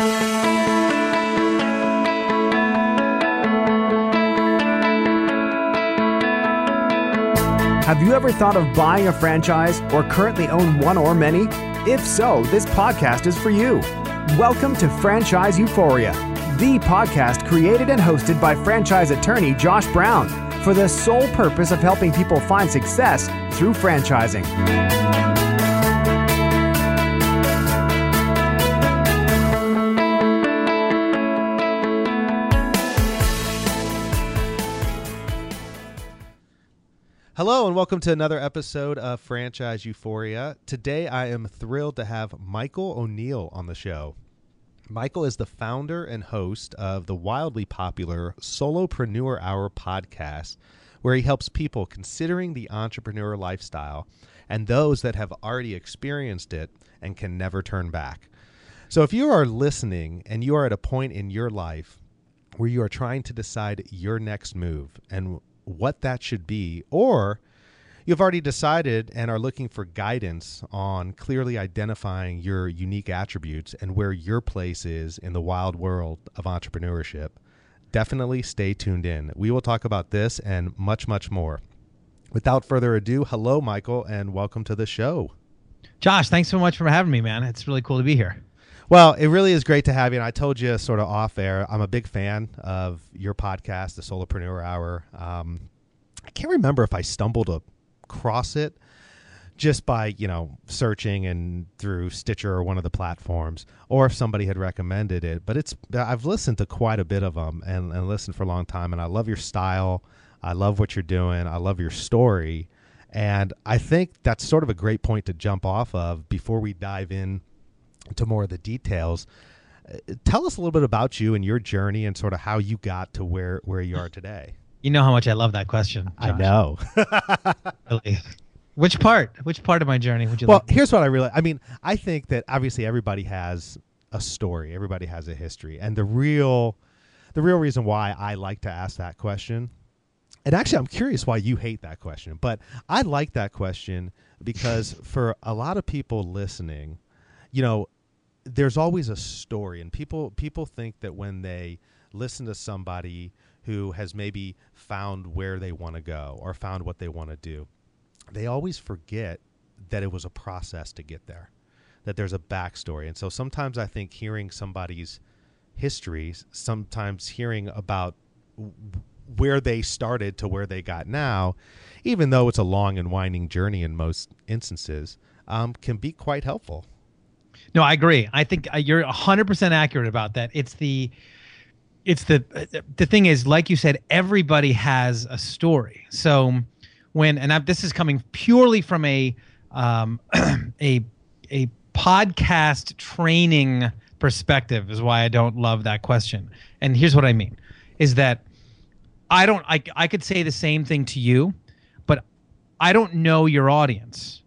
Have you ever thought of buying a franchise or currently own one or many? If so, this podcast is for you. Welcome to Franchise Euphoria, the podcast created and hosted by franchise attorney Josh Brown for the sole purpose of helping people find success through franchising. Hello and welcome to another episode of Franchise Euphoria. Today I am thrilled to have Michael O'Neal on the show. Michael is the founder and host of the wildly popular Solopreneur Hour podcast, where he helps people considering the entrepreneur lifestyle and those that have already experienced it and can never turn back. So if you are listening and you are at a point in your life where you are trying to decide your next move and what that should be, or you've already decided and are looking for guidance on clearly identifying your unique attributes and where your place is in the wild world of entrepreneurship, definitely stay tuned in. We will talk about this and much, much more. Without further ado, hello, Michael, and welcome to the show. Josh, thanks so much for having me, man. It's really cool to be here. Well, it really is great to have you. And I told you sort of off air, I'm a big fan of your podcast, the Solopreneur Hour. Um, I can't remember if I stumbled across it just by you know searching and through Stitcher or one of the platforms, or if somebody had recommended it. But it's I've listened to quite a bit of them and, and listened for a long time, and I love your style. I love what you're doing. I love your story. And I think that's sort of a great point to jump off of before we dive in to more of the details. Uh, tell us a little bit about you and your journey and sort of how you got to where, where you are today. You know how much I love that question. Josh. I know. really. Which part? Which part of my journey would you well, like? here's what I really I mean, I think that obviously everybody has a story, everybody has a history. And the real the real reason why I like to ask that question and actually I'm curious why you hate that question, but I like that question because for a lot of people listening, you know, there's always a story and people people think that when they listen to somebody who has maybe found where they want to go or found what they want to do they always forget that it was a process to get there that there's a backstory. And so sometimes i think hearing somebody's history sometimes hearing about where they started to where they got now even though it's a long and winding journey in most instances um, can be quite helpful no, I agree. I think uh, you're 100% accurate about that. It's the it's the the thing is like you said everybody has a story. So when and I, this is coming purely from a um, a a podcast training perspective is why I don't love that question. And here's what I mean is that I don't I I could say the same thing to you, but I don't know your audience.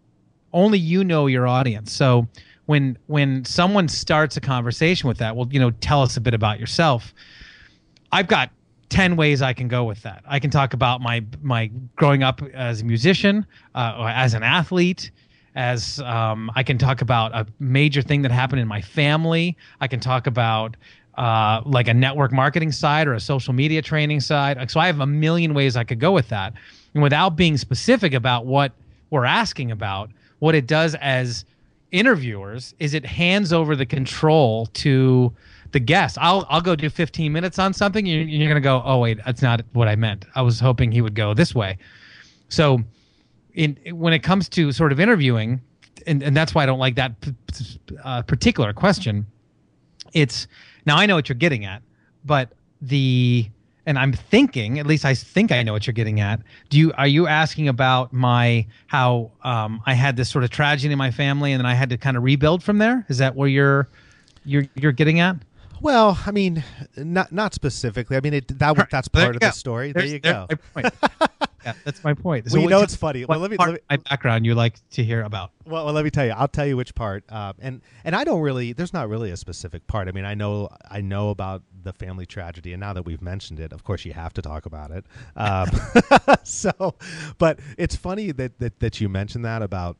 Only you know your audience. So when when someone starts a conversation with that, well, you know, tell us a bit about yourself. I've got 10 ways I can go with that. I can talk about my my growing up as a musician, uh, or as an athlete, as um, I can talk about a major thing that happened in my family. I can talk about uh, like a network marketing side or a social media training side. So I have a million ways I could go with that. And without being specific about what we're asking about, what it does as interviewers is it hands over the control to the guest. I'll I'll go do 15 minutes on something. You're, you're gonna go, oh wait, that's not what I meant. I was hoping he would go this way. So, in when it comes to sort of interviewing, and and that's why I don't like that uh, particular question. It's now I know what you're getting at, but the and I'm thinking, at least I think I know what you're getting at. Do you are you asking about my how um, I had this sort of tragedy in my family and then I had to kind of rebuild from there? Is that where you're you're you're getting at? Well, I mean, not not specifically. I mean, it, that right. that's part of go. the story. There's, there you go. My yeah, that's my point. So well, you know, it's funny. Well, let me, let me my background you like to hear about. Well, well, let me tell you. I'll tell you which part. Uh, and and I don't really. There's not really a specific part. I mean, I know I know about the family tragedy, and now that we've mentioned it, of course, you have to talk about it. Um, so, but it's funny that that that you mentioned that about,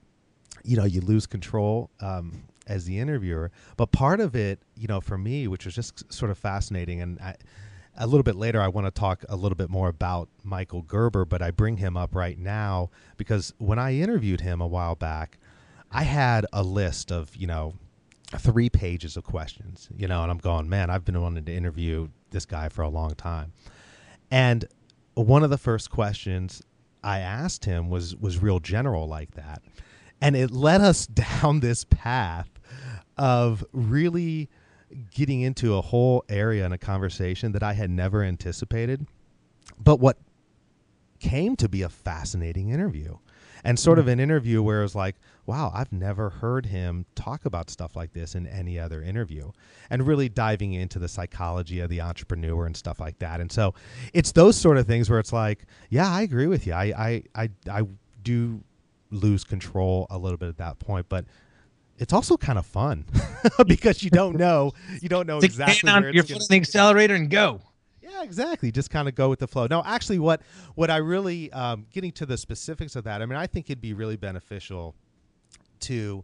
you know, you lose control. Um, as the interviewer. But part of it, you know, for me, which was just sort of fascinating, and I, a little bit later, I want to talk a little bit more about Michael Gerber, but I bring him up right now because when I interviewed him a while back, I had a list of, you know, three pages of questions, you know, and I'm going, man, I've been wanting to interview this guy for a long time. And one of the first questions I asked him was was real general like that. And it led us down this path of really getting into a whole area in a conversation that I had never anticipated. But what came to be a fascinating interview and sort of mm-hmm. an interview where it was like, wow, I've never heard him talk about stuff like this in any other interview, and really diving into the psychology of the entrepreneur and stuff like that. And so, it's those sort of things where it's like, yeah, I agree with you. I I I, I do lose control a little bit at that point, but it's also kind of fun because you don't know you don't know exactly on your foot on the accelerator and go. Yeah, exactly. Just kind of go with the flow. No, actually, what what I really um, getting to the specifics of that. I mean, I think it'd be really beneficial to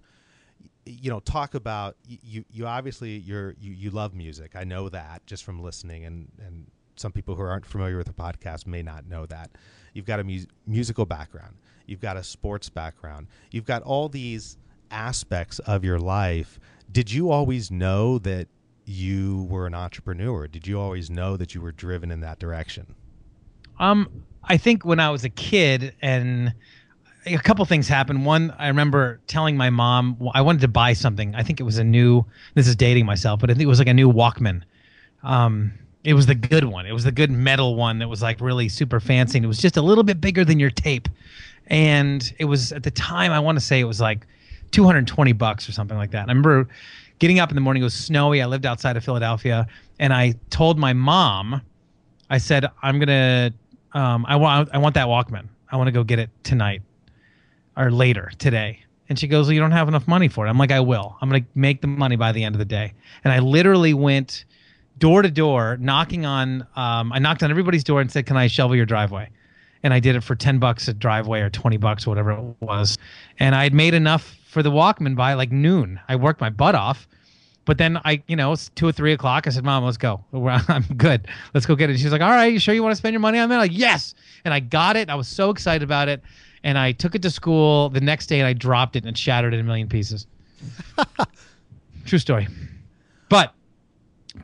you know talk about you you obviously you're you, you love music i know that just from listening and and some people who aren't familiar with the podcast may not know that you've got a mu- musical background you've got a sports background you've got all these aspects of your life did you always know that you were an entrepreneur did you always know that you were driven in that direction um i think when i was a kid and a couple things happened. One, I remember telling my mom I wanted to buy something. I think it was a new. This is dating myself, but I think it was like a new Walkman. Um, it was the good one. It was the good metal one that was like really super fancy. And it was just a little bit bigger than your tape, and it was at the time I want to say it was like 220 bucks or something like that. And I remember getting up in the morning. It was snowy. I lived outside of Philadelphia, and I told my mom, I said, "I'm gonna, um, I want, I want that Walkman. I want to go get it tonight." or later today. And she goes, well, you don't have enough money for it. I'm like, I will. I'm going to make the money by the end of the day. And I literally went door to door, knocking on, um, I knocked on everybody's door and said, can I shovel your driveway? And I did it for 10 bucks a driveway or 20 bucks whatever it was. And I had made enough for the Walkman by like noon. I worked my butt off. But then I, you know, it's two or three o'clock. I said, Mom, let's go. I'm good. Let's go get it. She's like, All right, you sure you want to spend your money on that? I'm like, yes. And I got it. I was so excited about it and I took it to school the next day and I dropped it and shattered it in a million pieces. True story. But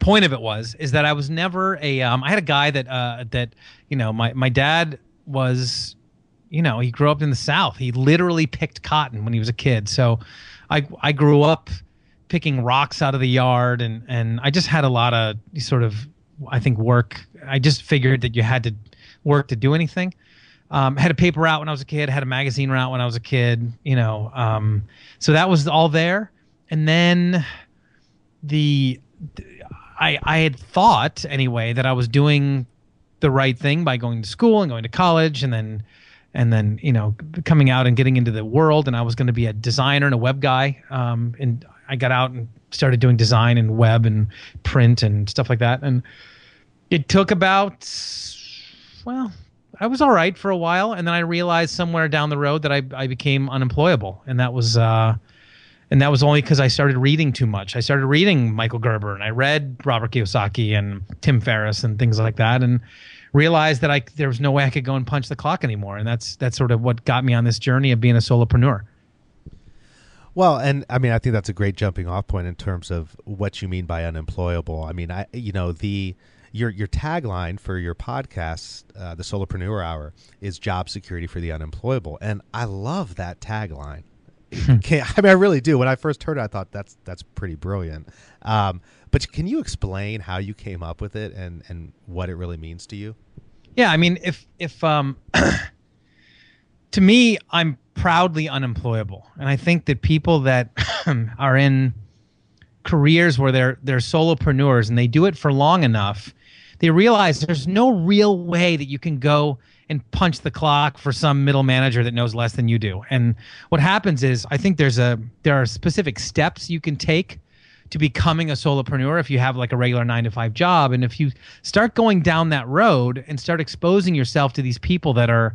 point of it was is that I was never a um, I had a guy that uh, that you know my my dad was you know he grew up in the South. He literally picked cotton when he was a kid. So I I grew up picking rocks out of the yard and and I just had a lot of sort of I think work. I just figured that you had to work to do anything. Um, had a paper route when I was a kid, had a magazine route when I was a kid, you know. Um, so that was all there. And then the I I had thought anyway that I was doing the right thing by going to school and going to college and then and then you know coming out and getting into the world and I was going to be a designer and a web guy um, and I got out and started doing design and web and print and stuff like that and it took about well I was all right for a while, and then I realized somewhere down the road that I I became unemployable, and that was uh, and that was only because I started reading too much. I started reading Michael Gerber, and I read Robert Kiyosaki and Tim Ferriss and things like that, and realized that I there was no way I could go and punch the clock anymore, and that's that's sort of what got me on this journey of being a solopreneur. Well, and I mean, I think that's a great jumping off point in terms of what you mean by unemployable. I mean, I you know the your your tagline for your podcast, uh, the Solopreneur Hour, is job security for the unemployable, and I love that tagline. I mean, I really do. When I first heard it, I thought that's that's pretty brilliant. Um, but can you explain how you came up with it and and what it really means to you? Yeah, I mean, if if um, to me, I'm proudly unemployable, and I think that people that are in careers where they're they're solopreneurs and they do it for long enough they realize there's no real way that you can go and punch the clock for some middle manager that knows less than you do. And what happens is I think there's a there are specific steps you can take to becoming a solopreneur if you have like a regular 9 to 5 job. And if you start going down that road and start exposing yourself to these people that are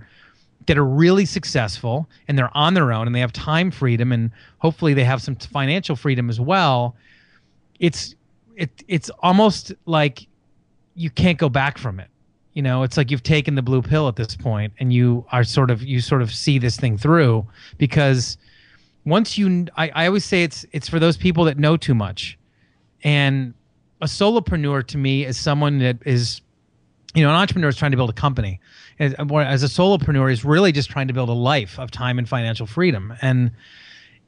that are really successful and they're on their own and they have time freedom and hopefully they have some financial freedom as well it's it it's almost like you can't go back from it. You know it's like you've taken the blue pill at this point and you are sort of you sort of see this thing through because once you I, I always say it's it's for those people that know too much. And a solopreneur to me is someone that is you know an entrepreneur is trying to build a company. As, as a solopreneur is really just trying to build a life of time and financial freedom. And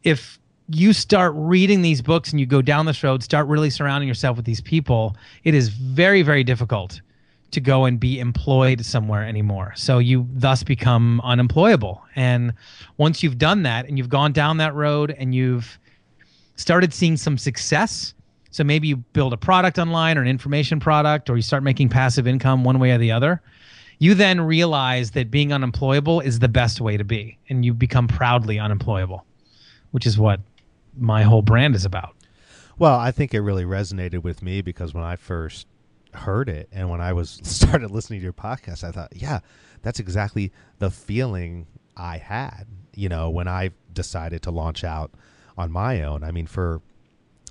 if you start reading these books and you go down this road start really surrounding yourself with these people it is very very difficult to go and be employed somewhere anymore. So you thus become unemployable. And once you've done that and you've gone down that road and you've started seeing some success, so maybe you build a product online or an information product or you start making passive income one way or the other, you then realize that being unemployable is the best way to be and you become proudly unemployable, which is what my whole brand is about. Well, I think it really resonated with me because when I first heard it and when I was started listening to your podcast, I thought, yeah, that's exactly the feeling I had, you know, when I decided to launch out on my own. I mean, for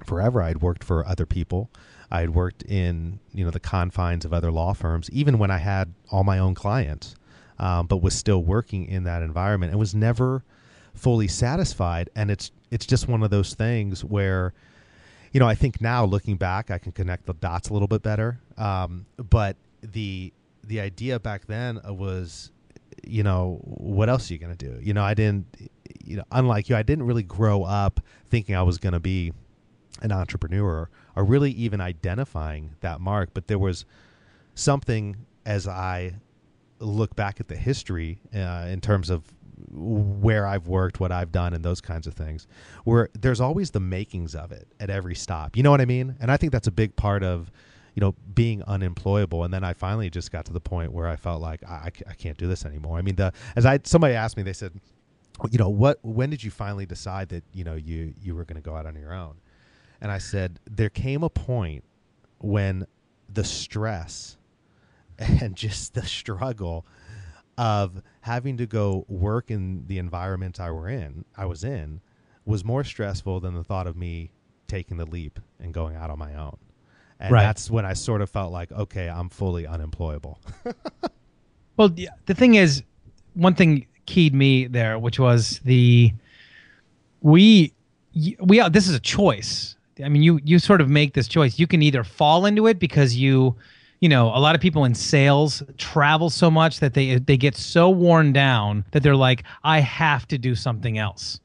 forever I'd worked for other people. I'd worked in, you know, the confines of other law firms, even when I had all my own clients, um, but was still working in that environment and was never fully satisfied. And it's it's just one of those things where you know, I think now looking back, I can connect the dots a little bit better. Um, but the the idea back then was, you know, what else are you going to do? You know, I didn't, you know, unlike you, I didn't really grow up thinking I was going to be an entrepreneur or really even identifying that mark. But there was something as I look back at the history uh, in terms of where I've worked, what I've done, and those kinds of things, where there's always the makings of it at every stop. You know what I mean? And I think that's a big part of, you know, being unemployable. And then I finally just got to the point where I felt like I, I can't do this anymore. I mean, the as I somebody asked me, they said, you know, what when did you finally decide that you know you you were going to go out on your own? And I said there came a point when the stress and just the struggle of having to go work in the environment I were in, I was in, was more stressful than the thought of me taking the leap and going out on my own. And right. that's when I sort of felt like, okay, I'm fully unemployable. well, the, the thing is, one thing keyed me there, which was the we we this is a choice. I mean, you you sort of make this choice. You can either fall into it because you you know, a lot of people in sales travel so much that they they get so worn down that they're like, I have to do something else.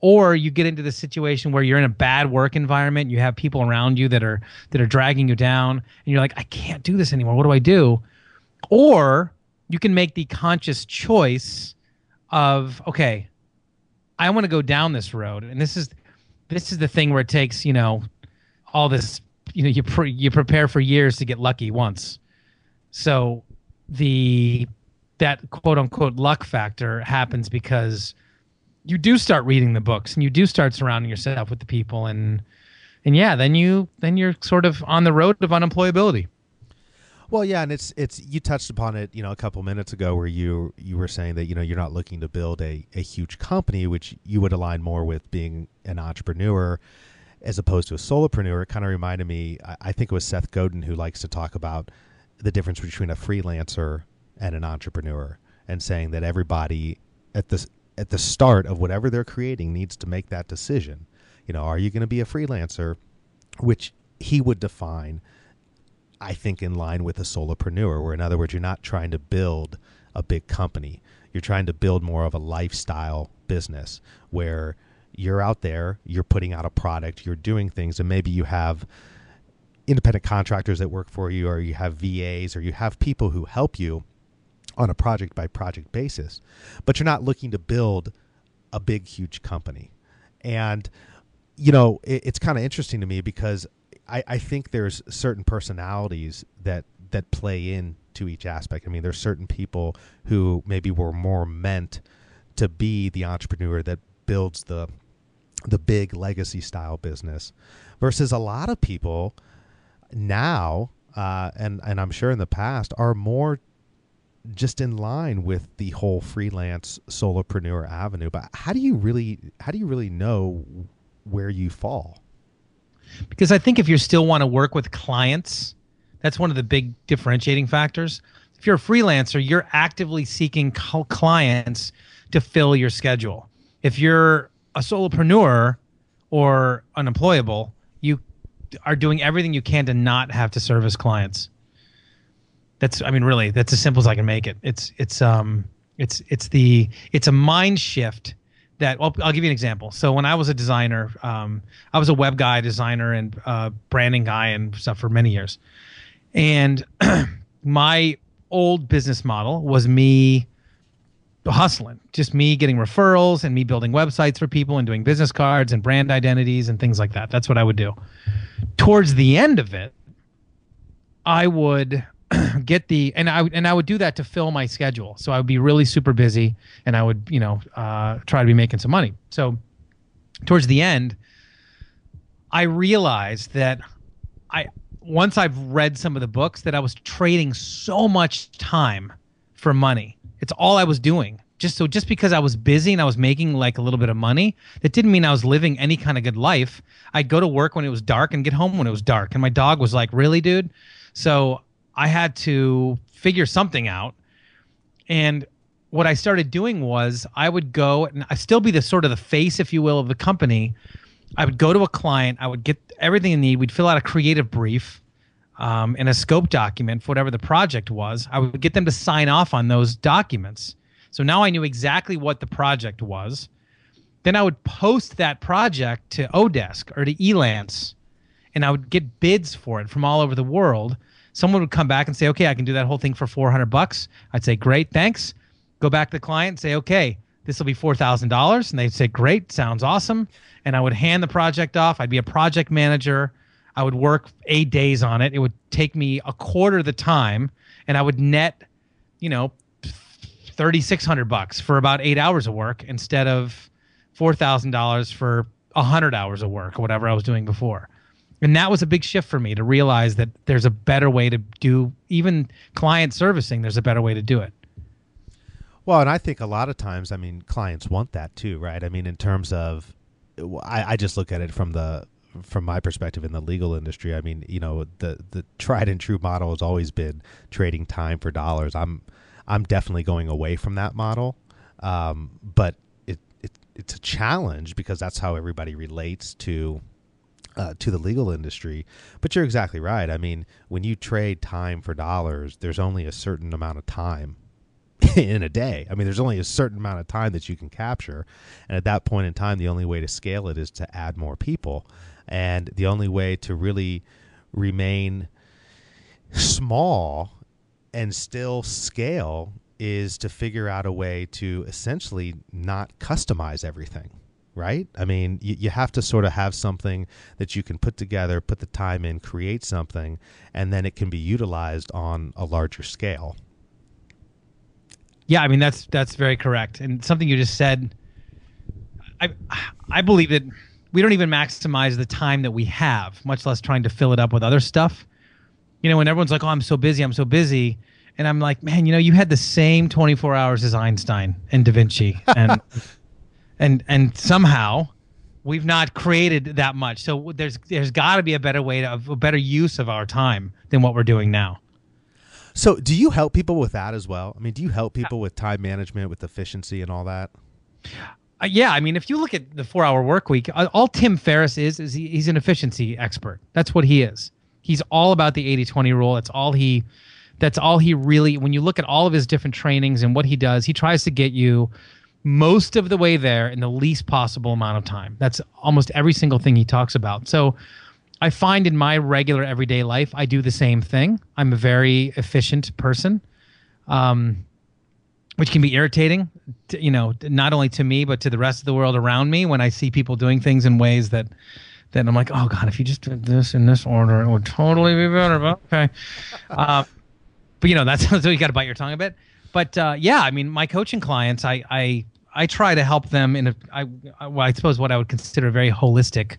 Or you get into the situation where you're in a bad work environment, you have people around you that are that are dragging you down, and you're like, I can't do this anymore. What do I do? Or you can make the conscious choice of, okay, I want to go down this road, and this is this is the thing where it takes you know all this you know you pre- you prepare for years to get lucky once. So the that quote unquote luck factor happens because you do start reading the books and you do start surrounding yourself with the people and and yeah, then you then you're sort of on the road of unemployability. Well, yeah, and it's it's you touched upon it, you know, a couple minutes ago where you you were saying that you know you're not looking to build a a huge company, which you would align more with being an entrepreneur as opposed to a solopreneur, it kind of reminded me. I, I think it was Seth Godin who likes to talk about the difference between a freelancer and an entrepreneur, and saying that everybody at the at the start of whatever they're creating needs to make that decision. You know, are you going to be a freelancer, which he would define, I think, in line with a solopreneur, where in other words, you're not trying to build a big company. You're trying to build more of a lifestyle business where you're out there, you're putting out a product, you're doing things, and maybe you have independent contractors that work for you, or you have VAs, or you have people who help you on a project by project basis, but you're not looking to build a big, huge company. And, you know, it, it's kind of interesting to me because I, I think there's certain personalities that that play into each aspect. I mean, there's certain people who maybe were more meant to be the entrepreneur that builds the the big legacy style business versus a lot of people now uh, and and I'm sure in the past are more just in line with the whole freelance solopreneur avenue. But how do you really how do you really know where you fall? Because I think if you still want to work with clients, that's one of the big differentiating factors. If you're a freelancer, you're actively seeking clients to fill your schedule. If you're a solopreneur or unemployable, you are doing everything you can to not have to service clients. That's I mean really that's as simple as I can make it. It's it's um it's it's the it's a mind shift that well, I'll give you an example. So when I was a designer, um, I was a web guy, designer, and uh, branding guy and stuff for many years. And my old business model was me hustling, just me getting referrals and me building websites for people and doing business cards and brand identities and things like that. That's what I would do. Towards the end of it, I would get the and I and I would do that to fill my schedule. So I would be really super busy and I would, you know, uh, try to be making some money. So towards the end, I realized that I once I've read some of the books that I was trading so much time for money. It's all I was doing. Just so just because I was busy and I was making like a little bit of money, that didn't mean I was living any kind of good life. I'd go to work when it was dark and get home when it was dark. And my dog was like, "Really, dude?" So I had to figure something out. And what I started doing was I would go and I still be the sort of the face, if you will, of the company, I would go to a client, I would get everything I need. We'd fill out a creative brief um, and a scope document for whatever the project was. I would get them to sign off on those documents. So now I knew exactly what the project was. Then I would post that project to Odesk or to Elance, and I would get bids for it from all over the world. Someone would come back and say, "Okay, I can do that whole thing for 400 bucks." I'd say, "Great, thanks." Go back to the client and say, "Okay, this will be $4,000." And they'd say, "Great, sounds awesome." and I would hand the project off. I'd be a project manager. I would work eight days on it. It would take me a quarter of the time, and I would net, you know, thirty six hundred bucks for about eight hours of work instead of four thousand dollars for hundred hours of work or whatever I was doing before. And that was a big shift for me to realize that there's a better way to do even client servicing. There's a better way to do it. Well, and I think a lot of times, I mean, clients want that too, right? I mean, in terms of I, I just look at it from the from my perspective in the legal industry, I mean, you know, the the tried and true model has always been trading time for dollars. I'm I'm definitely going away from that model, um, but it, it it's a challenge because that's how everybody relates to uh, to the legal industry. But you're exactly right. I mean, when you trade time for dollars, there's only a certain amount of time in a day. I mean, there's only a certain amount of time that you can capture. And at that point in time, the only way to scale it is to add more people. And the only way to really remain small and still scale is to figure out a way to essentially not customize everything right? I mean, you, you have to sort of have something that you can put together, put the time in, create something, and then it can be utilized on a larger scale. Yeah, I mean that's that's very correct, and something you just said. I I believe that we don't even maximize the time that we have, much less trying to fill it up with other stuff. You know, when everyone's like, "Oh, I'm so busy, I'm so busy," and I'm like, "Man, you know, you had the same 24 hours as Einstein and Da Vinci, and and and somehow." We've not created that much, so there's there's got to be a better way to a better use of our time than what we're doing now. So, do you help people with that as well? I mean, do you help people with time management, with efficiency, and all that? Uh, yeah, I mean, if you look at the four-hour work week, uh, all Tim Ferriss is is he, he's an efficiency expert. That's what he is. He's all about the 80-20 rule. That's all he. That's all he really. When you look at all of his different trainings and what he does, he tries to get you most of the way there in the least possible amount of time. That's almost every single thing he talks about. So I find in my regular everyday life, I do the same thing. I'm a very efficient person, um, which can be irritating, to, you know, not only to me but to the rest of the world around me when I see people doing things in ways that that I'm like, oh god, if you just did this in this order, it would totally be better. But okay, uh, but you know, that's so you got to bite your tongue a bit. But uh, yeah, I mean, my coaching clients, I I I try to help them in a I well, I suppose what I would consider a very holistic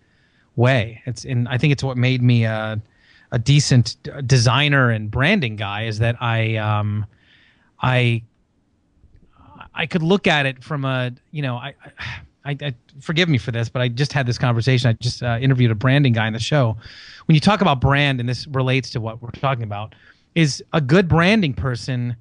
way. It's and I think it's what made me a, a decent designer and branding guy is that I um, I I could look at it from a you know I. I, I, forgive me for this, but I just had this conversation. I just uh, interviewed a branding guy in the show. When you talk about brand, and this relates to what we're talking about, is a good branding person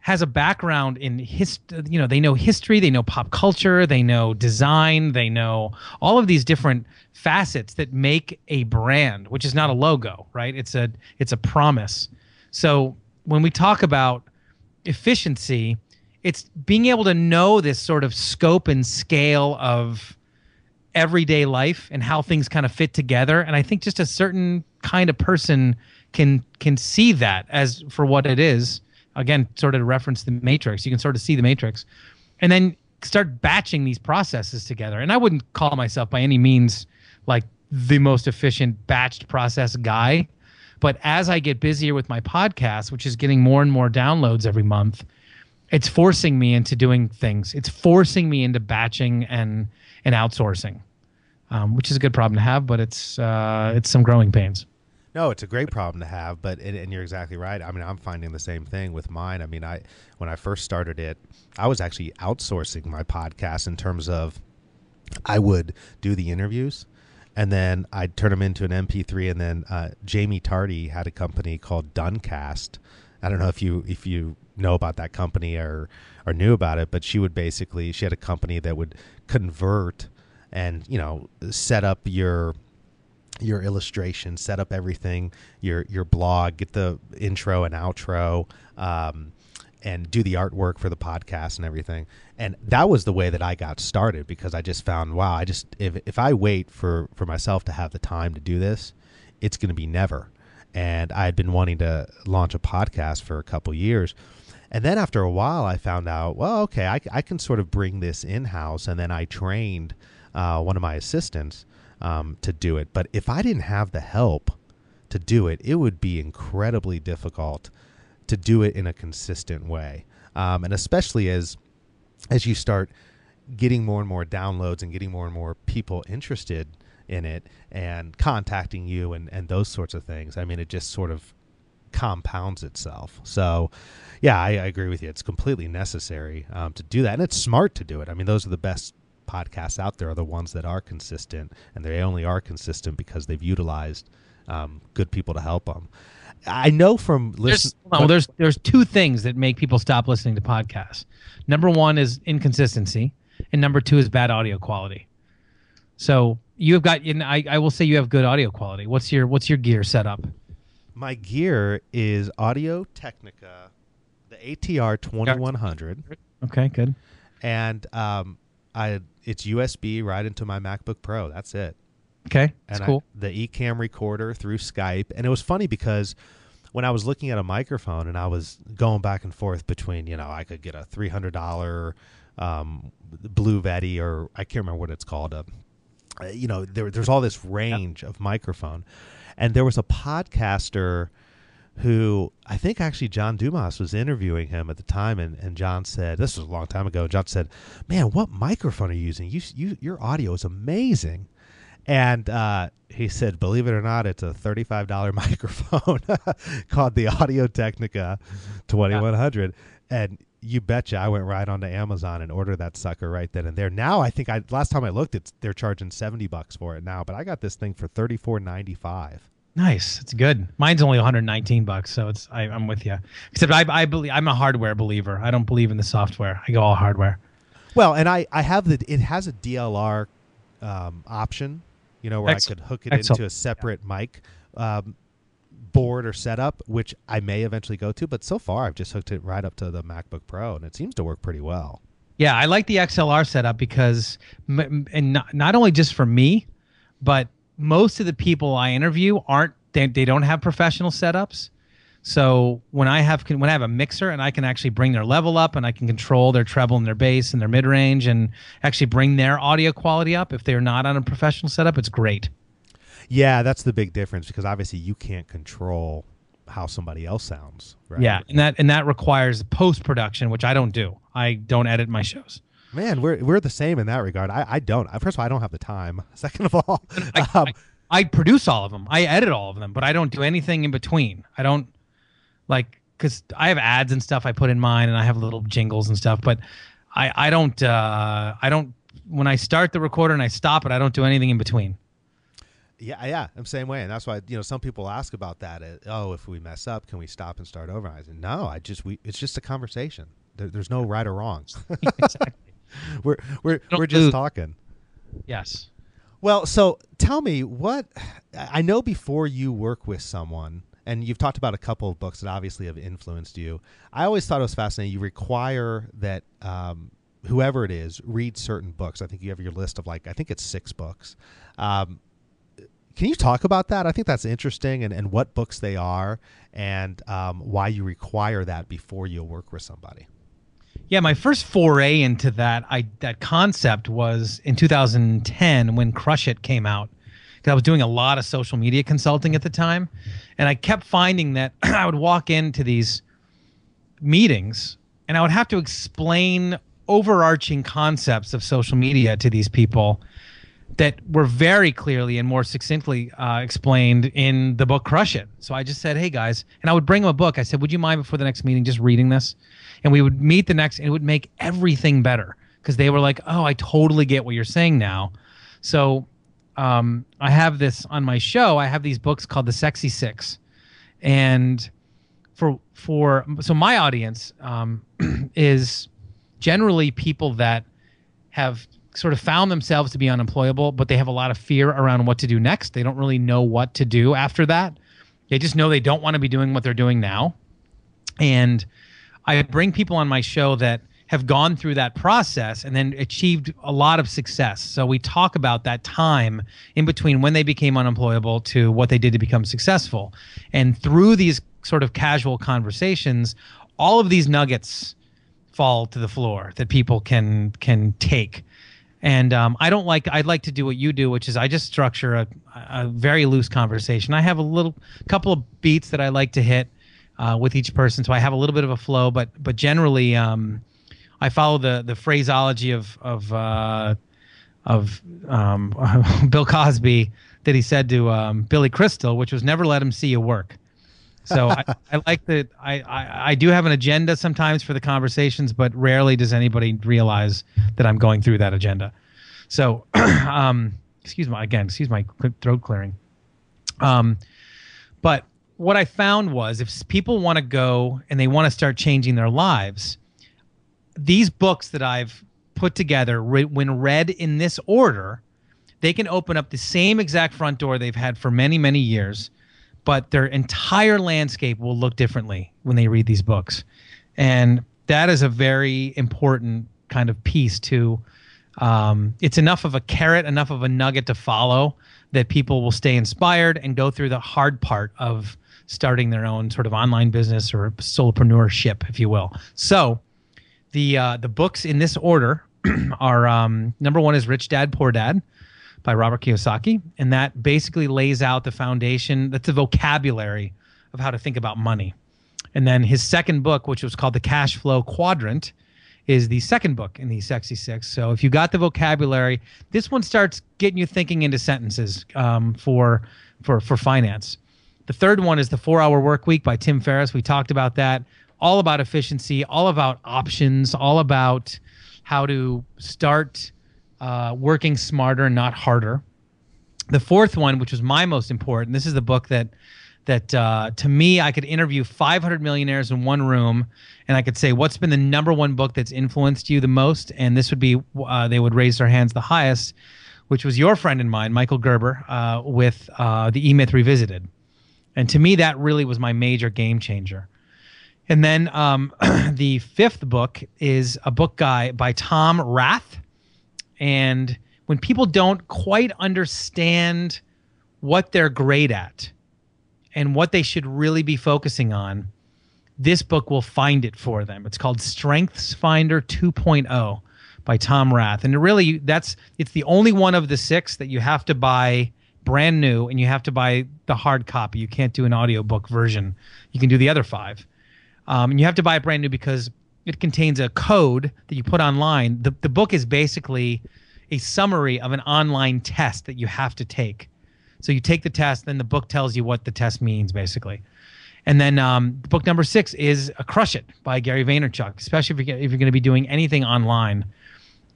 has a background in his you know they know history they know pop culture they know design they know all of these different facets that make a brand which is not a logo right it's a it's a promise so when we talk about efficiency it's being able to know this sort of scope and scale of everyday life and how things kind of fit together. And i think just a certain kind of person can can see that as for what it is. Again sort of reference the matrix you can sort of see the matrix and then start batching these processes together. And i wouldn't call myself by any means like the most efficient batched process guy but as i get busier with my podcast which is getting more and more downloads every month it's forcing me into doing things it's forcing me into batching and and outsourcing um, which is a good problem to have but it's uh, it's some growing pains no, it's a great problem to have, but it, and you're exactly right. I mean, I'm finding the same thing with mine. I mean, I when I first started it, I was actually outsourcing my podcast in terms of I would do the interviews and then I'd turn them into an MP3 and then uh, Jaime Tardy had a company called Duncast. I don't know if you if you know about that company or or knew about it, but she would basically she had a company that would convert and, you know, set up your your illustration, set up everything, your your blog, get the intro and outro, um, and do the artwork for the podcast and everything. And that was the way that I got started because I just found, wow, I just if if I wait for for myself to have the time to do this, it's going to be never. And I had been wanting to launch a podcast for a couple years. And then after a while, I found out, well, okay, I, I can sort of bring this in house. And then I trained uh, one of my assistants um, to do it. But if I didn't have the help to do it, it would be incredibly difficult to do it in a consistent way. Um, and especially as as you start getting more and more downloads and getting more and more people interested in it and contacting you and, and those sorts of things. I mean, it just sort of compounds itself. So, yeah, I, I agree with you. It's completely necessary um, to do that, and it's smart to do it. I mean, those are the best podcasts out there are the ones that are consistent, and they only are consistent because they've utilized um, good people to help them. I know from listen. There's, well, there's there's two things that make people stop listening to podcasts. Number one is inconsistency, and number two is bad audio quality. So you have got, and I, I will say you have good audio quality. What's your what's your gear setup? My gear is Audio Technica, the ATR 2100. Okay, good. And um, I it's USB right into my MacBook Pro. That's it. Okay, that's and cool. I, the Ecamm recorder through Skype, and it was funny because when I was looking at a microphone and I was going back and forth between, you know, I could get a three hundred dollar um, Blue Yeti or I can't remember what it's called. Uh, you know, there, there's all this range of microphone, and there was a podcaster who I think actually John Dumas was interviewing him at the time, and, and John said this was a long time ago. John said, "Man, what microphone are you using? You, you your audio is amazing." And uh, he said, "Believe it or not, it's a thirty-five dollar microphone called the Audio Technica twenty-one hundred, and you betcha I went right onto Amazon and ordered that sucker right then and there. Now I think I last time I looked, it's they're charging seventy bucks for it now, but I got this thing for thirty-four ninety-five. Nice. It's good. Mine's only 119 bucks, so it's I, am with you. Except I, I believe I'm a hardware believer. I don't believe in the software. I go all hardware. Well, and I I have the it has a XLR um, option, you know, where Excellent. I could hook it Excellent. into a separate yeah. mic um, board or setup, which I may eventually go to. But so far, I've just hooked it right up to the MacBook Pro, and it seems to work pretty well. Yeah, I like the XLR setup because, and not, not only just for me, but most of the people I interview aren't they, they don't have professional setups. So when I have when I have a mixer and I can actually bring their level up and I can control their treble and their bass and their mid range and actually bring their audio quality up if they're not on a professional setup, it's great. Yeah, that's the big difference because obviously you can't control how somebody else sounds. Right? Yeah, and that and that requires post production, which I don't do. I don't edit my shows. Man, we're we're the same in that regard. I, I don't. First of all, I don't have the time. Second of all, I, um, I, I, produce all of them. I edit all of them, but I don't do anything in between. I don't like because I have ads and stuff I put in mine, and I have little jingles and stuff. But I I don't uh, I don't when I start the recorder and I stop it, I don't do anything in between. Yeah, yeah, I'm the same way, and that's why you know some people ask about that. Uh, oh, if we mess up, can we stop and start over? I said, no, I just we it's just a conversation. There, there's no right or wrong. exactly. we're we're we're just talking. Yes. Well, so tell me what I know before you work with someone, and you've talked about a couple of books that obviously have influenced you. I always thought it was fascinating. You require that um, whoever it is read certain books. I think you have your list of like I think it's six books. Um, can you talk about that? I think that's interesting, and, and what books they are, and um, why you require that before you work with somebody. Yeah, my first foray into that I that concept was in 2010 when Crush It came out. Because I was doing a lot of social media consulting at the time, and I kept finding that I would walk into these meetings and I would have to explain overarching concepts of social media to these people that were very clearly and more succinctly uh, explained in the book Crush It. So I just said, "Hey guys," and I would bring them a book. I said, "Would you mind before the next meeting just reading this?" And we would meet the next, and it would make everything better because they were like, "Oh, I totally get what you're saying now." So um, I have this on my show. I have these books called the Sexy Six, and for for so my audience um, is generally people that have sort of found themselves to be unemployable, but they have a lot of fear around what to do next. They don't really know what to do after that. They just know they don't want to be doing what they're doing now. And I bring people on my show that have gone through that process and then achieved a lot of success. So we talk about that time in between when they became unemployable to what they did to become successful. And through these sort of casual conversations, all of these nuggets fall to the floor that people can can take and um, I don't like. I'd like to do what you do, which is I just structure a, a very loose conversation. I have a little couple of beats that I like to hit uh, with each person, so I have a little bit of a flow. But but generally, um, I follow the the phraseology of of uh, of um, Bill Cosby that he said to um, Billy Crystal, which was never let him see you work. So I, I, like that. I, I, I do have an agenda sometimes for the conversations, but rarely does anybody realize that I'm going through that agenda. So, um, excuse my again, excuse my throat clearing. Um, but what I found was if people want to go and they want to start changing their lives, these books that I've put together, re- when read in this order, they can open up the same exact front door they've had for many, many years but their entire landscape will look differently when they read these books. And that is a very important kind of piece to um, it's enough of a carrot, enough of a nugget to follow that people will stay inspired and go through the hard part of starting their own sort of online business or solopreneurship, if you will. So the uh, the books in this order are um, number one is Rich Dad Poor Dad by Robert Kiyosaki, and that basically lays out the foundation. That's the vocabulary of how to think about money. And then his second book, which was called The Cash Flow Quadrant, is the second book in the Sexy Six. So if you got the vocabulary, this one starts getting you thinking into sentences um, for for for finance. The third one is the Four Hour Work Week by Tim Ferriss. We talked about that. All about efficiency, all about options, all about how to start uh, working smarter, not harder. The fourth one, which was my most important, this is the book that that uh, to me I could interview 500 millionaires in one room, and I could say what's been the number one book that's influenced you the most, and this would be uh, they would raise their hands the highest, which was your friend and mine, Michael Gerber, uh, with uh, the E Myth Revisited, and to me that really was my major game changer. And then um, the fifth book is a book guy by Tom Rath and when people don't quite understand what they're great at and what they should really be focusing on, this book will find it for them. It's called Strengths Finder 2.0 by Tom Rath. And really that's it's the only one of the six that you have to buy brand new and you have to buy the hard copy. You can't do an audiobook version. You can do the other five. Um, and you have to buy it brand new because it contains a code that you put online. The, the book is basically a summary of an online test that you have to take. So you take the test, then the book tells you what the test means, basically. And then um, book number six is a Crush It by Gary Vaynerchuk, especially if you're, if you're going to be doing anything online.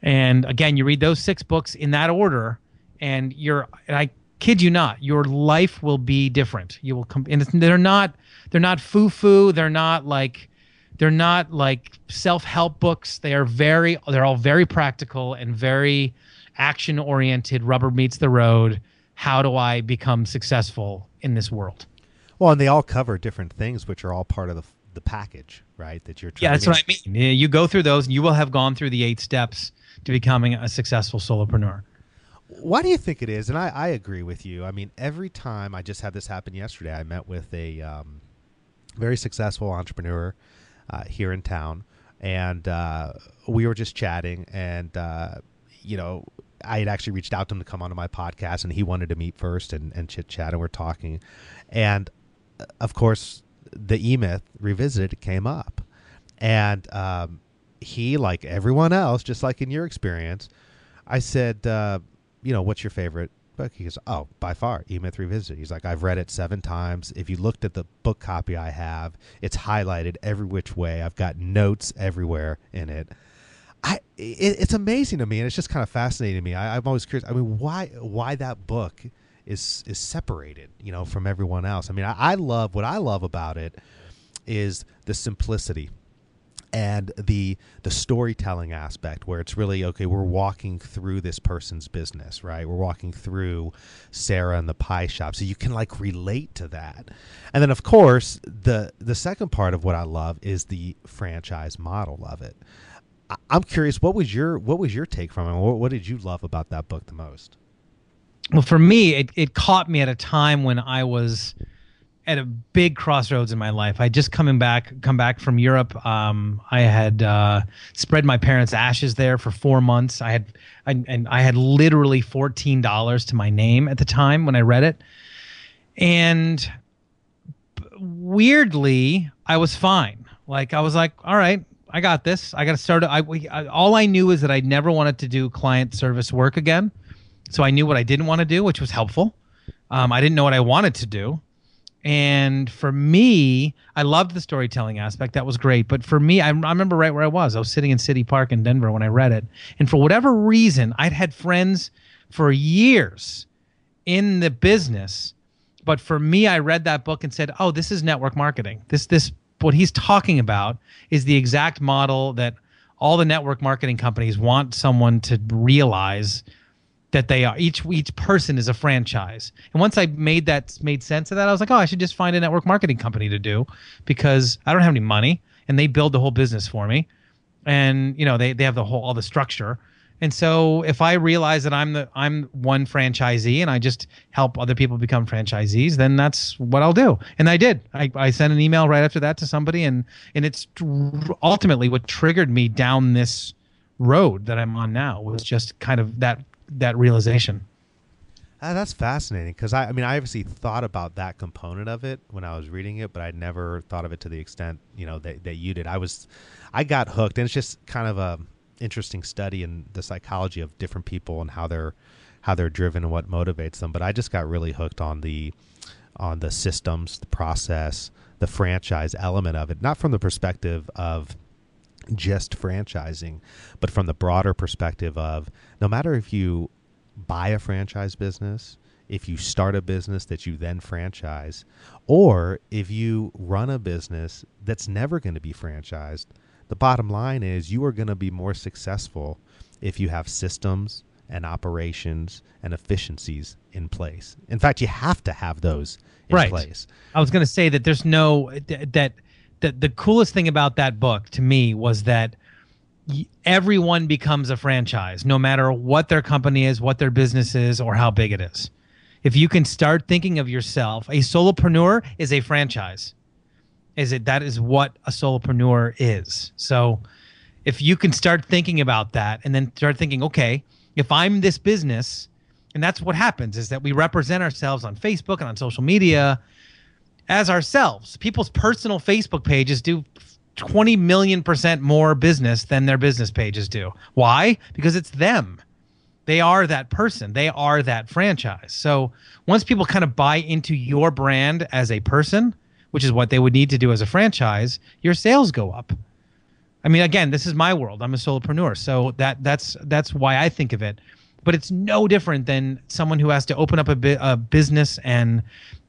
And again, you read those six books in that order, and you're, and I kid you not, your life will be different. You will come, and they're not, they're not foo foo. They're not like, they're not like self-help books. They are very, they're all very practical and very action oriented. Rubber meets the road. How do I become successful in this world? Well, and they all cover different things, which are all part of the the package, right? That you're. Yeah, that's what I mean. You go through those, and you will have gone through the eight steps to becoming a successful solopreneur. Why do you think it is? And I, I agree with you. I mean, every time I just had this happen yesterday, I met with a um, very successful entrepreneur uh, here in town, and uh, we were just chatting, and uh, you know, I had actually reached out to him to come onto my podcast, and he wanted to meet first and, and chit chat, and we're talking, and uh, of course, the E Myth revisited came up, and um, he, like everyone else, just like in your experience, I said, uh, you know, what's your favorite book? He goes, oh, by far, E Myth Revisited. He's like, I've read it seven times. If you looked at the book copy I have, it's highlighted every which way. I've got notes everywhere in it. I, it, it's amazing to me, and it's just kind of fascinating to me. I, I'm always curious. I mean, why why that book is is separated, you know, from everyone else? I mean, I, I love what I love about it is the simplicity and the the storytelling aspect where it's really okay we're walking through this person's business right? We're walking through sarah and the pie shop. So you can like relate to that. And then of course the the second part of what i love is the franchise model of it. I, i'm curious what was your what was your take from it? What, what did you love about that book the most? Well for me it, it caught me at a time when i was at a big crossroads in my life. I just coming back, come back from Europe. Um, I had uh, spread my parents' ashes there for four months. I had, I, and I had literally fourteen dollars to my name at the time when I read it, and weirdly, I was fine. Like I was like, all right, I got this. I got to start. I, I all I knew is that I never wanted to do client service work again, so I knew what I didn't want to do, which was helpful. Um, I didn't know what I wanted to do and for me, I loved the storytelling aspect. That was great. But for me, I, I, remember right where I was. I was sitting in City Park in Denver when I read it. And for whatever reason, I'd had friends for years in the business. But for me, I read that book and said, oh, this is network marketing. This, this, what he's talking about is the exact model that all the network marketing companies want someone to realize that they are. Each each person is a franchise. And once i made that made sense of that i was like oh i should just find a network marketing company to do because i don't have any money and they build the whole business for me. And you know they, they have the whole all the structure. And so if i realize that i'm the i'm one franchisee and i just help other people become franchisees then that's what i'll do. And i did. I, I sent an email right after that to somebody and and it's ultimately what triggered me down this road that i'm on now was just kind of that that realization. Uh, that's fascinating because I, I mean, I obviously thought about that component of it when I was reading it, but I never thought of it to the extent you know that, that you did. I was, I got hooked, and it's just kind of a interesting study in the psychology of different people and how they're how they're driven and what motivates them. But I just got really hooked on the on the systems, the process, the franchise element of it, not from the perspective of just franchising, but from the broader perspective of no matter if you buy a franchise business, if you start a business that you then franchise, or if you run a business that's never going to be franchised, the bottom line is you are going to be more successful if you have systems and operations and efficiencies in place. In fact, you have to have those in right. place. I was going to say that there's no that the the coolest thing about that book to me was that everyone becomes a franchise no matter what their company is what their business is or how big it is. If you can start thinking of yourself a solopreneur is a franchise. Is it that is what a solopreneur is. So if you can start thinking about that and then start thinking okay if i'm this business and that's what happens is that we represent ourselves on facebook and on social media as ourselves. People's personal Facebook pages do 20 million percent more business than their business pages do. Why? Because it's them. They are that person. They are that franchise. So once people kind of buy into your brand as a person, which is what they would need to do as a franchise, your sales go up. I mean, again, this is my world. I'm a solopreneur, so that that's that's why I think of it. But it's no different than someone who has to open up a, bi- a business and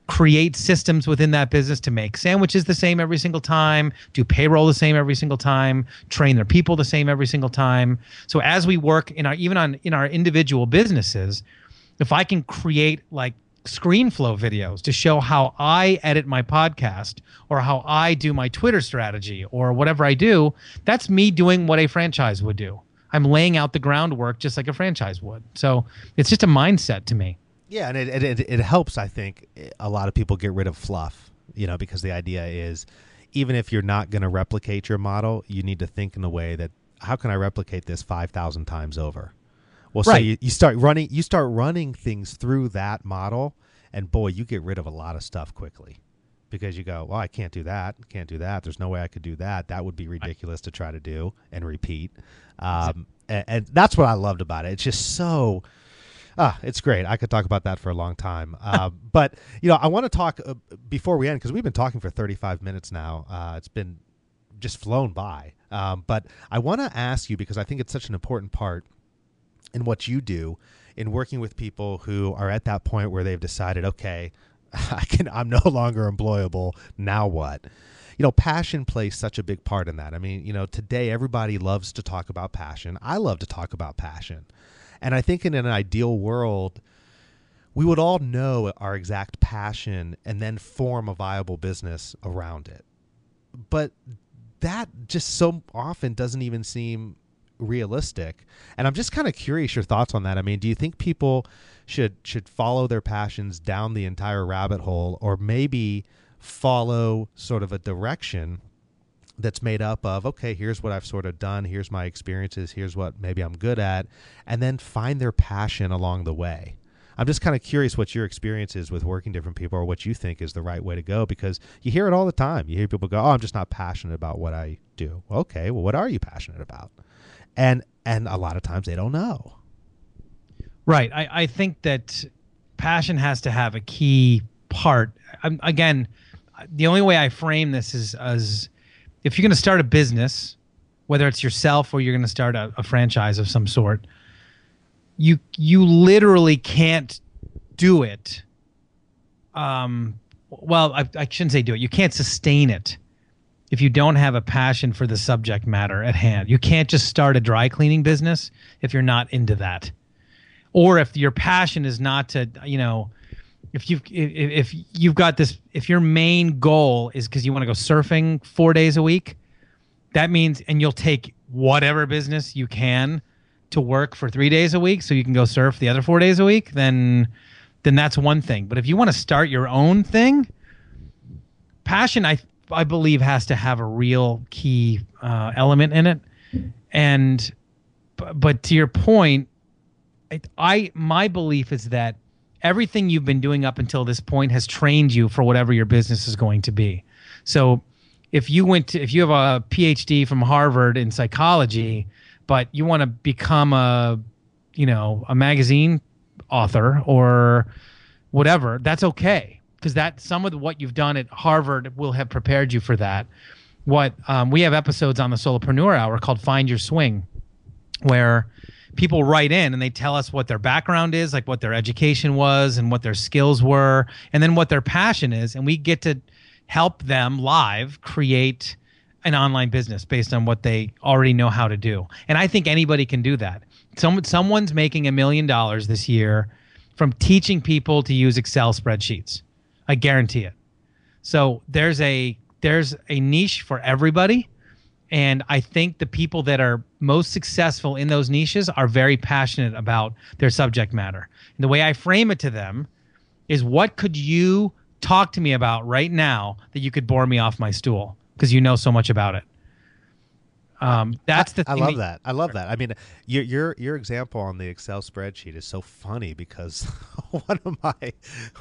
create systems within that business to make sandwiches the same every single time, do payroll the same every single time, train their people the same every single time. So as we work in our even on in our individual businesses, if I can create like ScreenFlow videos to show how I edit my podcast or how I do my Twitter strategy or whatever I do, that's me doing what a franchise would do. I'm laying out the groundwork just like a franchise would. So it's just a mindset to me. Yeah, and it, it, it helps. I think a lot of people get rid of fluff, you know, because the idea is even if you're not going to replicate your model, you need to think in a way that how can I replicate this five thousand times over? Well, right. so you, you start running you start running things through that model, and boy, you get rid of a lot of stuff quickly because you go, well, I can't do that, can't do that. There's no way I could do that. That would be ridiculous to try to do and repeat. Um, and, and that's what I loved about it. It's just so Ah, it's great. I could talk about that for a long time. Uh, but you know, I want to talk uh, before we end because we've been talking for 35 minutes now. Uh, it's been just flown by. Um, but I want to ask you because I think it's such an important part in what you do in working with people who are at that point where they've decided, okay, I can, I'm no longer employable. Now what? you know, passion plays such a big part in that. I mean, you know, today everybody loves to talk about passion. I love to talk about passion. And I think in an ideal world, we would all know our exact passion and then form a viable business around it. But that just so often doesn't even seem realistic. And I'm just kind of curious your thoughts on that. I mean, do you think people should should follow their passions down the entire rabbit hole or maybe follow sort of a direction that's made up of okay here's what i've sort of done here's my experiences here's what maybe i'm good at and then find their passion along the way. I'm just kind of curious what your experience is with working different people or what you think is the right way to go because you hear it all the time. You hear people go oh i'm just not passionate about what i do. Okay well what are you passionate about? And and a lot of times they don't know. Right. I, I think that passion has to have a key part. I'm, again the only way i frame this is as if you're going to start a business, whether it's yourself or you're going to start a, a franchise of some sort, you you literally can't do it. Um, well, I, I shouldn't say do it. You can't sustain it if you don't have a passion for the subject matter at hand. You can't just start a dry cleaning business if you're not into that, or if your passion is not to you know if you've if, if you've got this if your main goal is because you want to go surfing four days a week that means and you'll take whatever business you can to work for three days a week so you can go surf the other four days a week then then that's one thing. But if you want to start your own thing passion i i believe has to have a real key uh, element in it. And but to your point I my belief is that everything you've been doing up until this point has trained you for whatever your business is going to be. So if you went to, if you have a PhD from Harvard in psychology, but you want to become a, you know, a magazine author or whatever, that's okay because that some of what you've done at Harvard will have prepared you for that. What um, we have episodes on the Solopreneur Hour called "Find Your Swing," where people write in and they tell us what their background is, like what their education was and what their skills were, and then what their passion is. And we get to help them live create an online business based on what they already know how to do. And I think anybody can do that. Some, someone's making a million dollars this year from teaching people to use Excel spreadsheets. I guarantee it. So there's a there's a niche for everybody and I think the people that are most successful in those niches are very passionate about their subject matter. And the way I frame it to them is what could you talk to me about right now that you could bore me off my stool because you know so much about it. Um, that's the. I, I love that. I love that. I mean, your your your example on the Excel spreadsheet is so funny because one of my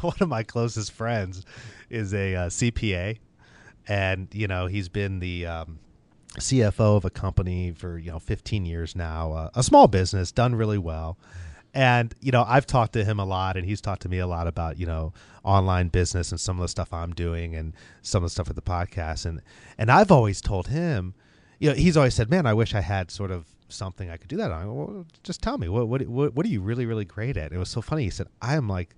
one of my closest friends is a uh, CPA, and you know he's been the um, CFO of a company for you know 15 years now, uh, a small business done really well, and you know, I've talked to him a lot, and he's talked to me a lot about you know online business and some of the stuff I'm doing, and some of the stuff with the podcast, and and I've always told him, you know, he's always said, "Man, I wish I had sort of something I could do that on." Well, just tell me what what what, what are you really really great at? It was so funny. He said, "I am like."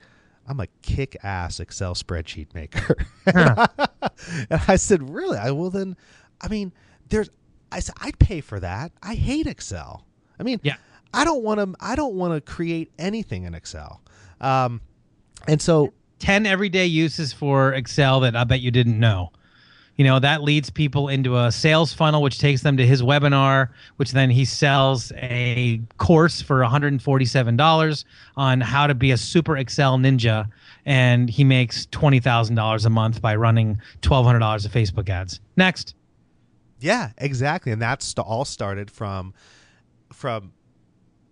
I'm a kick ass Excel spreadsheet maker. Huh. and I said, Really? I well then I mean, there's I said I'd pay for that. I hate Excel. I mean, yeah. I don't want to. I don't want to create anything in Excel. Um, and so, ten everyday uses for Excel that I bet you didn't know. You know that leads people into a sales funnel, which takes them to his webinar, which then he sells a course for $147 on how to be a super Excel ninja, and he makes twenty thousand dollars a month by running twelve hundred dollars of Facebook ads. Next. Yeah, exactly, and that's all started from from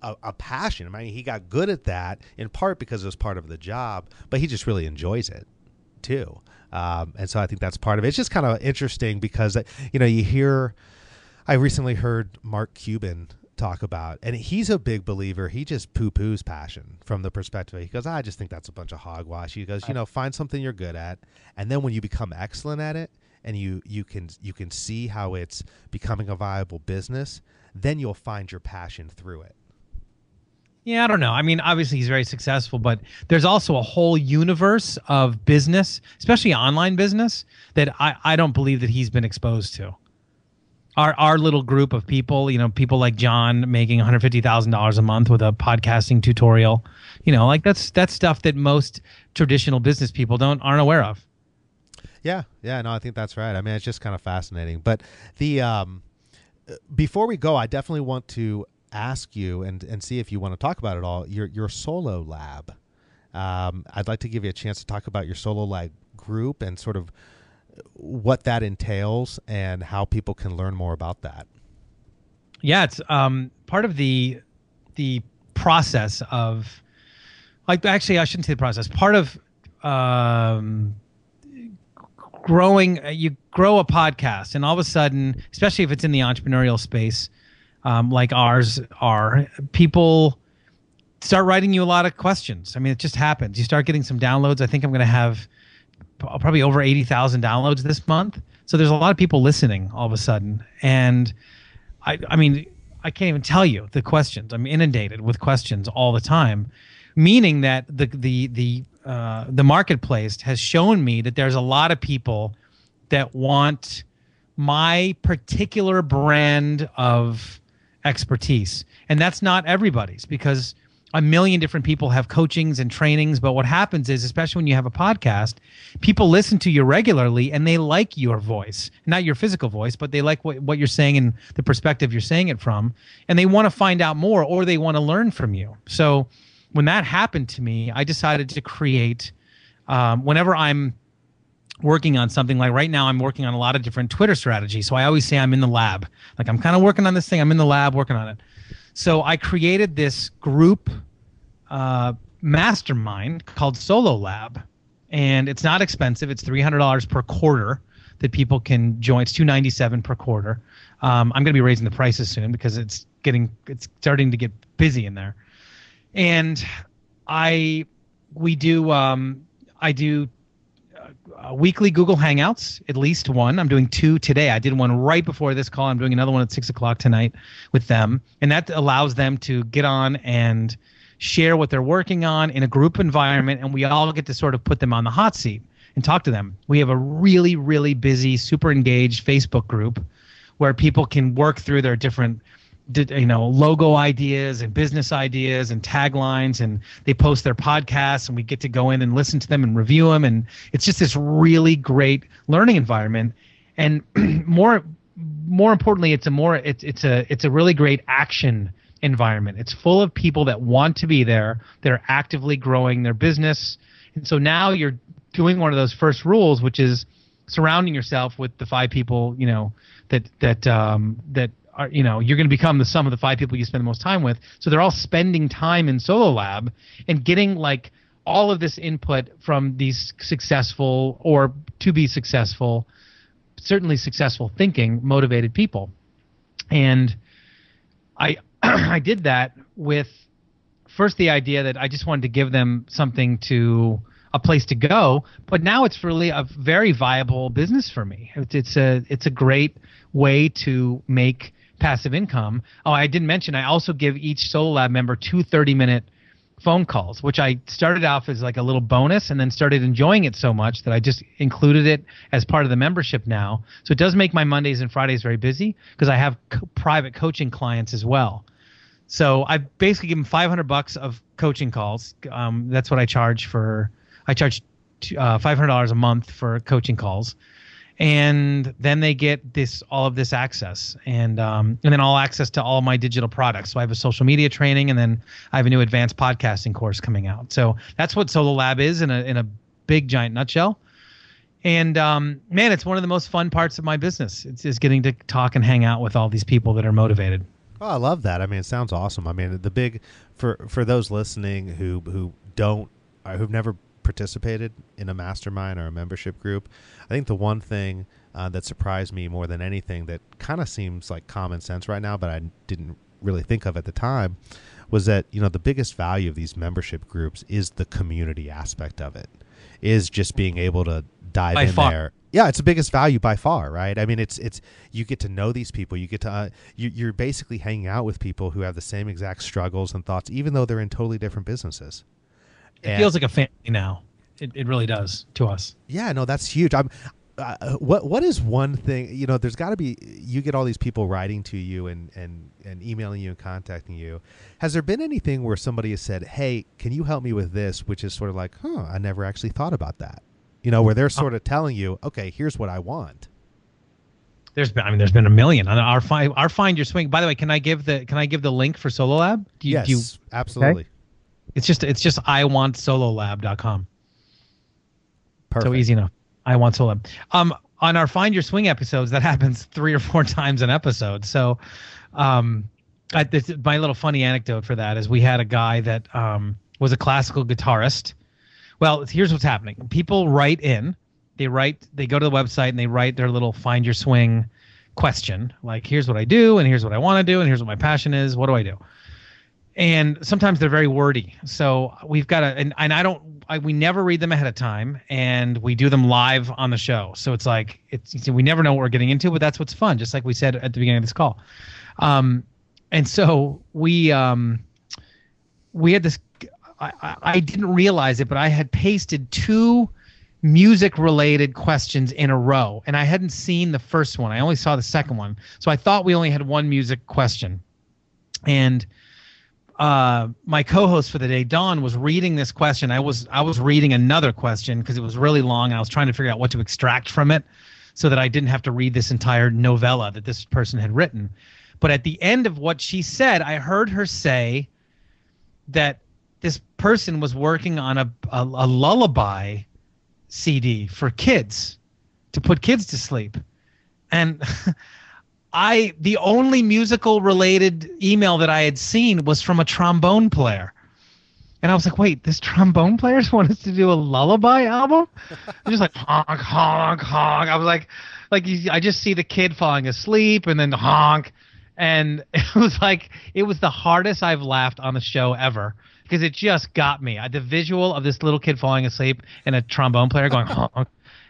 a, a, passion. I mean, he got good at that in part because it was part of the job, but he just really enjoys it too. Um, and so I think that's part of it. It's just kind of interesting because you know you hear. I recently heard Mark Cuban talk about, and he's a big believer. He just poo poos passion from the perspective. He goes, I just think that's a bunch of hogwash. He goes, you know, find something you're good at, and then when you become excellent at it, and you you can you can see how it's becoming a viable business, then you'll find your passion through it. Yeah, I don't know. I mean, obviously he's very successful, but there's also a whole universe of business, especially online business, that I, I don't believe that he's been exposed to. Our our little group of people, you know, people like John making one hundred fifty thousand dollars a month with a podcasting tutorial, you know, like that's that's stuff that most traditional business people don't aren't aware of. Yeah, yeah, no, I think that's right. I mean, it's just kind of fascinating. But the um, before we go, I definitely want to ask you and and see if you want to talk about it all. Your your solo lab. Um, I'd like to give you a chance to talk about your solo lab group and sort of what that entails and how people can learn more about that. Yeah, it's um, part of the the process of like actually I shouldn't say the process. Part of um, growing, uh, you grow a podcast, and all of a sudden, especially if it's in the entrepreneurial space, um, like ours are, people start writing you a lot of questions. I mean, it just happens. You start getting some downloads. I think I'm going to have probably over 80,000 downloads this month. So there's a lot of people listening all of a sudden. And I, I mean, I can't even tell you the questions. I'm inundated with questions all the time, meaning that the, the, the, uh, the marketplace has shown me that there's a lot of people that want my particular brand of expertise. And that's not everybody's because a million different people have coachings and trainings. But what happens is, especially when you have a podcast, people listen to you regularly and they like your voice, not your physical voice, but they like what, what you're saying and the perspective you're saying it from. And they want to find out more or they want to learn from you. So when that happened to me, I decided to create, um, whenever I'm working on something like right now i'm working on a lot of different twitter strategies. So i always say i'm in the lab. Like i'm kind of working on this thing i'm in the lab working on it. So i created this group uh, mastermind called solo lab and it's not expensive. It's $300 per quarter that people can join. It's 297 per quarter. Um, i'm going to be raising the prices soon because it's getting it's starting to get busy in there and i we do um, i do uh, weekly Google Hangouts, at least one. I'm doing two today. I did one right before this call. I'm doing another one at six o'clock tonight with them, and that allows them to get on and share what they're working on in a group environment, and we all get to sort of put them on the hot seat and talk to them. We have a really, really busy, super engaged Facebook group where people can work through their different you know logo ideas and business ideas and taglines and they post their podcasts and we get to go in and listen to them and review them and it's just this really great learning environment. And more more importantly it's a more it's it's a it's a really great action environment. It's full of people that want to be there. They're actively growing their business. And so now you're doing one of those first rules which is surrounding yourself with the five people you know that that um that are, you know, you're going to become the sum of the five people you spend the most time with. So they're all spending time in Solo Lab and getting like all of this input from these successful or to be successful, certainly successful thinking, motivated people. And I I did that with first the idea that I just wanted to give them something to a place to go, but now it's really a very viable business for me. It's, it's a it's a great way to make passive income. Oh, I didn't mention I also give each Solo Lab member two 30 minute phone calls, which I started off as like a little bonus and then started enjoying it so much that I just included it as part of the membership now. So it does make my Mondays and Fridays very busy because I have co- private coaching clients as well. So I basically give them 500 bucks of coaching calls. Um, that's what I charge for. I charge uh, $500 a month for coaching calls and then they get this all of this access. And um, and then all access to all my digital products. So i have a social media training and then i have a new advanced podcasting course coming out. So that's what solo lab is in a in a big giant nutshell. And um, man it's one of the most fun parts of my business. It's is getting to talk and hang out with all these people that are motivated. Oh, I love that. I mean, it sounds awesome. I mean, the big for for those listening who who don't uh, who've never participated in a mastermind or a membership group, I think the one thing uh, that surprised me more than anything that kind of seems like common sense right now, but I didn't really think of at the time, was that you know the biggest value of these membership groups is the community aspect of it, is just being able to dive By in far. there. Yeah, it's the biggest value by far, right? I mean, it's it's you get to know these people. You get to uh, you, you're basically hanging out with people who have the same exact struggles and thoughts, even though they're in totally different businesses. It And- feels like a family now it, it really does to us Yeah, no, that's huge. I'm. Uh, what what is one thing you know? There's got to be. You get all these people writing to you and and and emailing you and contacting you. Has there been anything where somebody has said, "Hey, can you help me with this?" Which is sort of like, "Huh, I never actually thought about that." You know, where they're sort of telling you, "Okay, here's what I want." there's been i mean there's been a million on our find our find your swing by the way can i give the can i give the link for solo lab do you, yes, do you absolutely. It's just it's just i want sololab.com Perfect. So easy enough. I want Solo. Um, on our Find Your Swing episodes, that happens three or four times an episode. So, um, I, this, my little funny anecdote for that is we had a guy that um, was a classical guitarist. Well, here's what's happening. People write in. They write. They go to the website and they write their little Find Your Swing question. Like, here's what I do, and here's what I want to do, and here's what my passion is. What do I do? And sometimes they're very wordy. So we've got to, and, and I don't, I, we never read them ahead of time, and we do them live on the show. So it's like it's we never know what we're getting into, but that's what's fun. Just like we said at the beginning of this call, um, and so we um, we had this. I, I, I didn't realize it, but I had pasted two music related questions in a row, and I hadn't seen the first one. I only saw the second one, so I thought we only had one music question, and uh, my co-host for the day, Dawn, was reading this question. I was I was reading another question because it was really long, I was trying to figure out what to extract from it, so that I didn't have to read this entire novella that this person had written. But at the end of what she said, I heard her say that this person was working on a a, a lullaby CD for kids to put kids to sleep, and. I the only musical related email that I had seen was from a trombone player. And I was like, wait, this trombone players want us to do a lullaby album? They're just like honk, honk, honk. I was like, like I just see the kid falling asleep and then honk, and it was like it was the hardest I've laughed on the show ever because it just got me. I, the visual of this little kid falling asleep and a trombone player going honk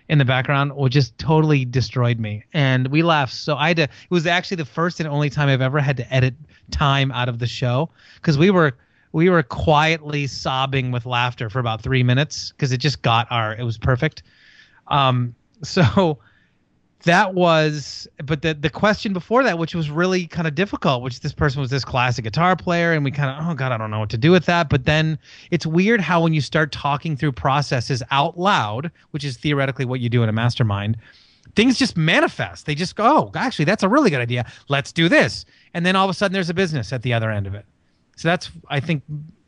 in the background well just totally destroyed me. And we laughed. So i had to it was actually the first and only time i've ever had to edit time out of the show because we were we were quietly sobbing with laughter for about three minutes because it just got our it was perfect. Um so that was but the the question before that which was really kind of difficult which this person was this classic guitar player and we kind of oh god i don't know what to do with that. But then it's weird how when you start talking through processes out loud which is theoretically what you do in a mastermind things just manifest. They just go oh actually that's a really good idea. Let's do this. And then all of a sudden there's a business at the other end of it. So that's i think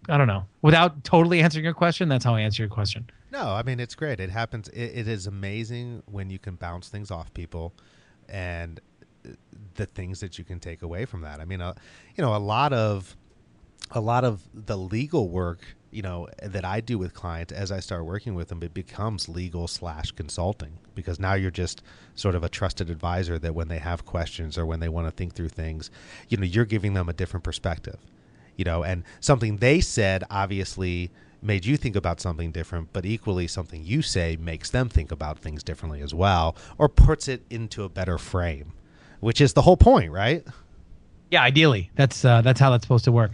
i don't know. Without totally answering your question that's how i answer your question No, I mean it's great. It happens. It, it is amazing when you can bounce things off people, and uh, the things that you can take away from that. I mean, uh, you know, a lot of a lot of the legal work, you know, that I do with clients as I start working with them, it becomes legal slash consulting because now you're just sort of a trusted advisor that when they have questions or when they want to think through things, you know, you're giving them a different perspective you know, and something they said obviously made you think about something different, but equally something you say makes them think about things differently as well, or puts it into a better frame, which is the whole point, right? Yeah, ideally, that's uh, that's how that's supposed to work.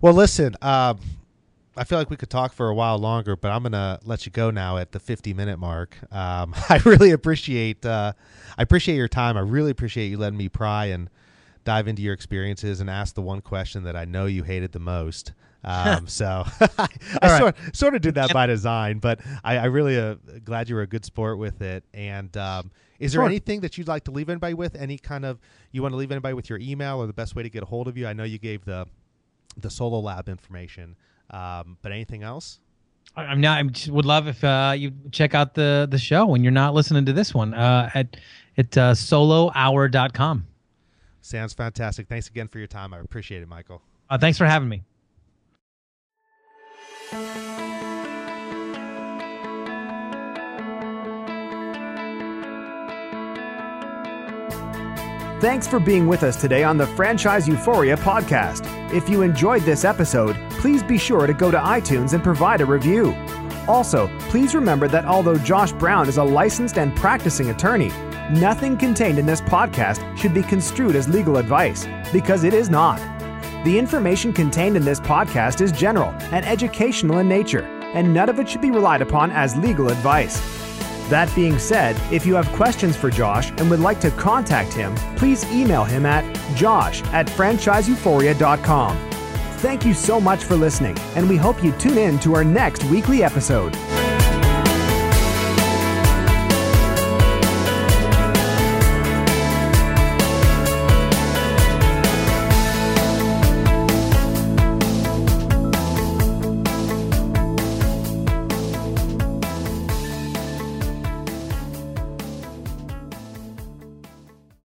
Well, listen, uh, I feel like we could talk for a while longer, but I'm gonna let you go now at the 50 minute mark. Um, I really appreciate uh, I appreciate your time. I really appreciate you letting me pry and dive into your experiences and ask the one question that I know you hated the most. Um, so I right. sort, sort of did that by design, but I, I really uh, glad you were a good sport with it. And um, is there Sure. anything that you'd like to leave anybody with? Any kind of you want to leave anybody with your email or the best way to get a hold of you? I know you gave the the Solo Lab information, um, but anything else? I- I'm not. I just would love if uh, you check out the the show when you're not listening to this one uh, at at uh, solohour.com. Sounds fantastic. Thanks again for your time. I appreciate it, Michael. Uh, thanks for having me. Thanks for being with us today on the Franchise Euphoria podcast. If you enjoyed this episode, please be sure to go to iTunes and provide a review. Also, please remember that although Josh Brown is a licensed and practicing attorney, nothing contained in this podcast should be construed as legal advice, because it is not. The information contained in this podcast is general and educational in nature, and none of it should be relied upon as legal advice. That being said, if you have questions for Josh and would like to contact him, please email him at josh at franchiseeuphoria.com. Thank you so much for listening, and we hope you tune in to our next weekly episode.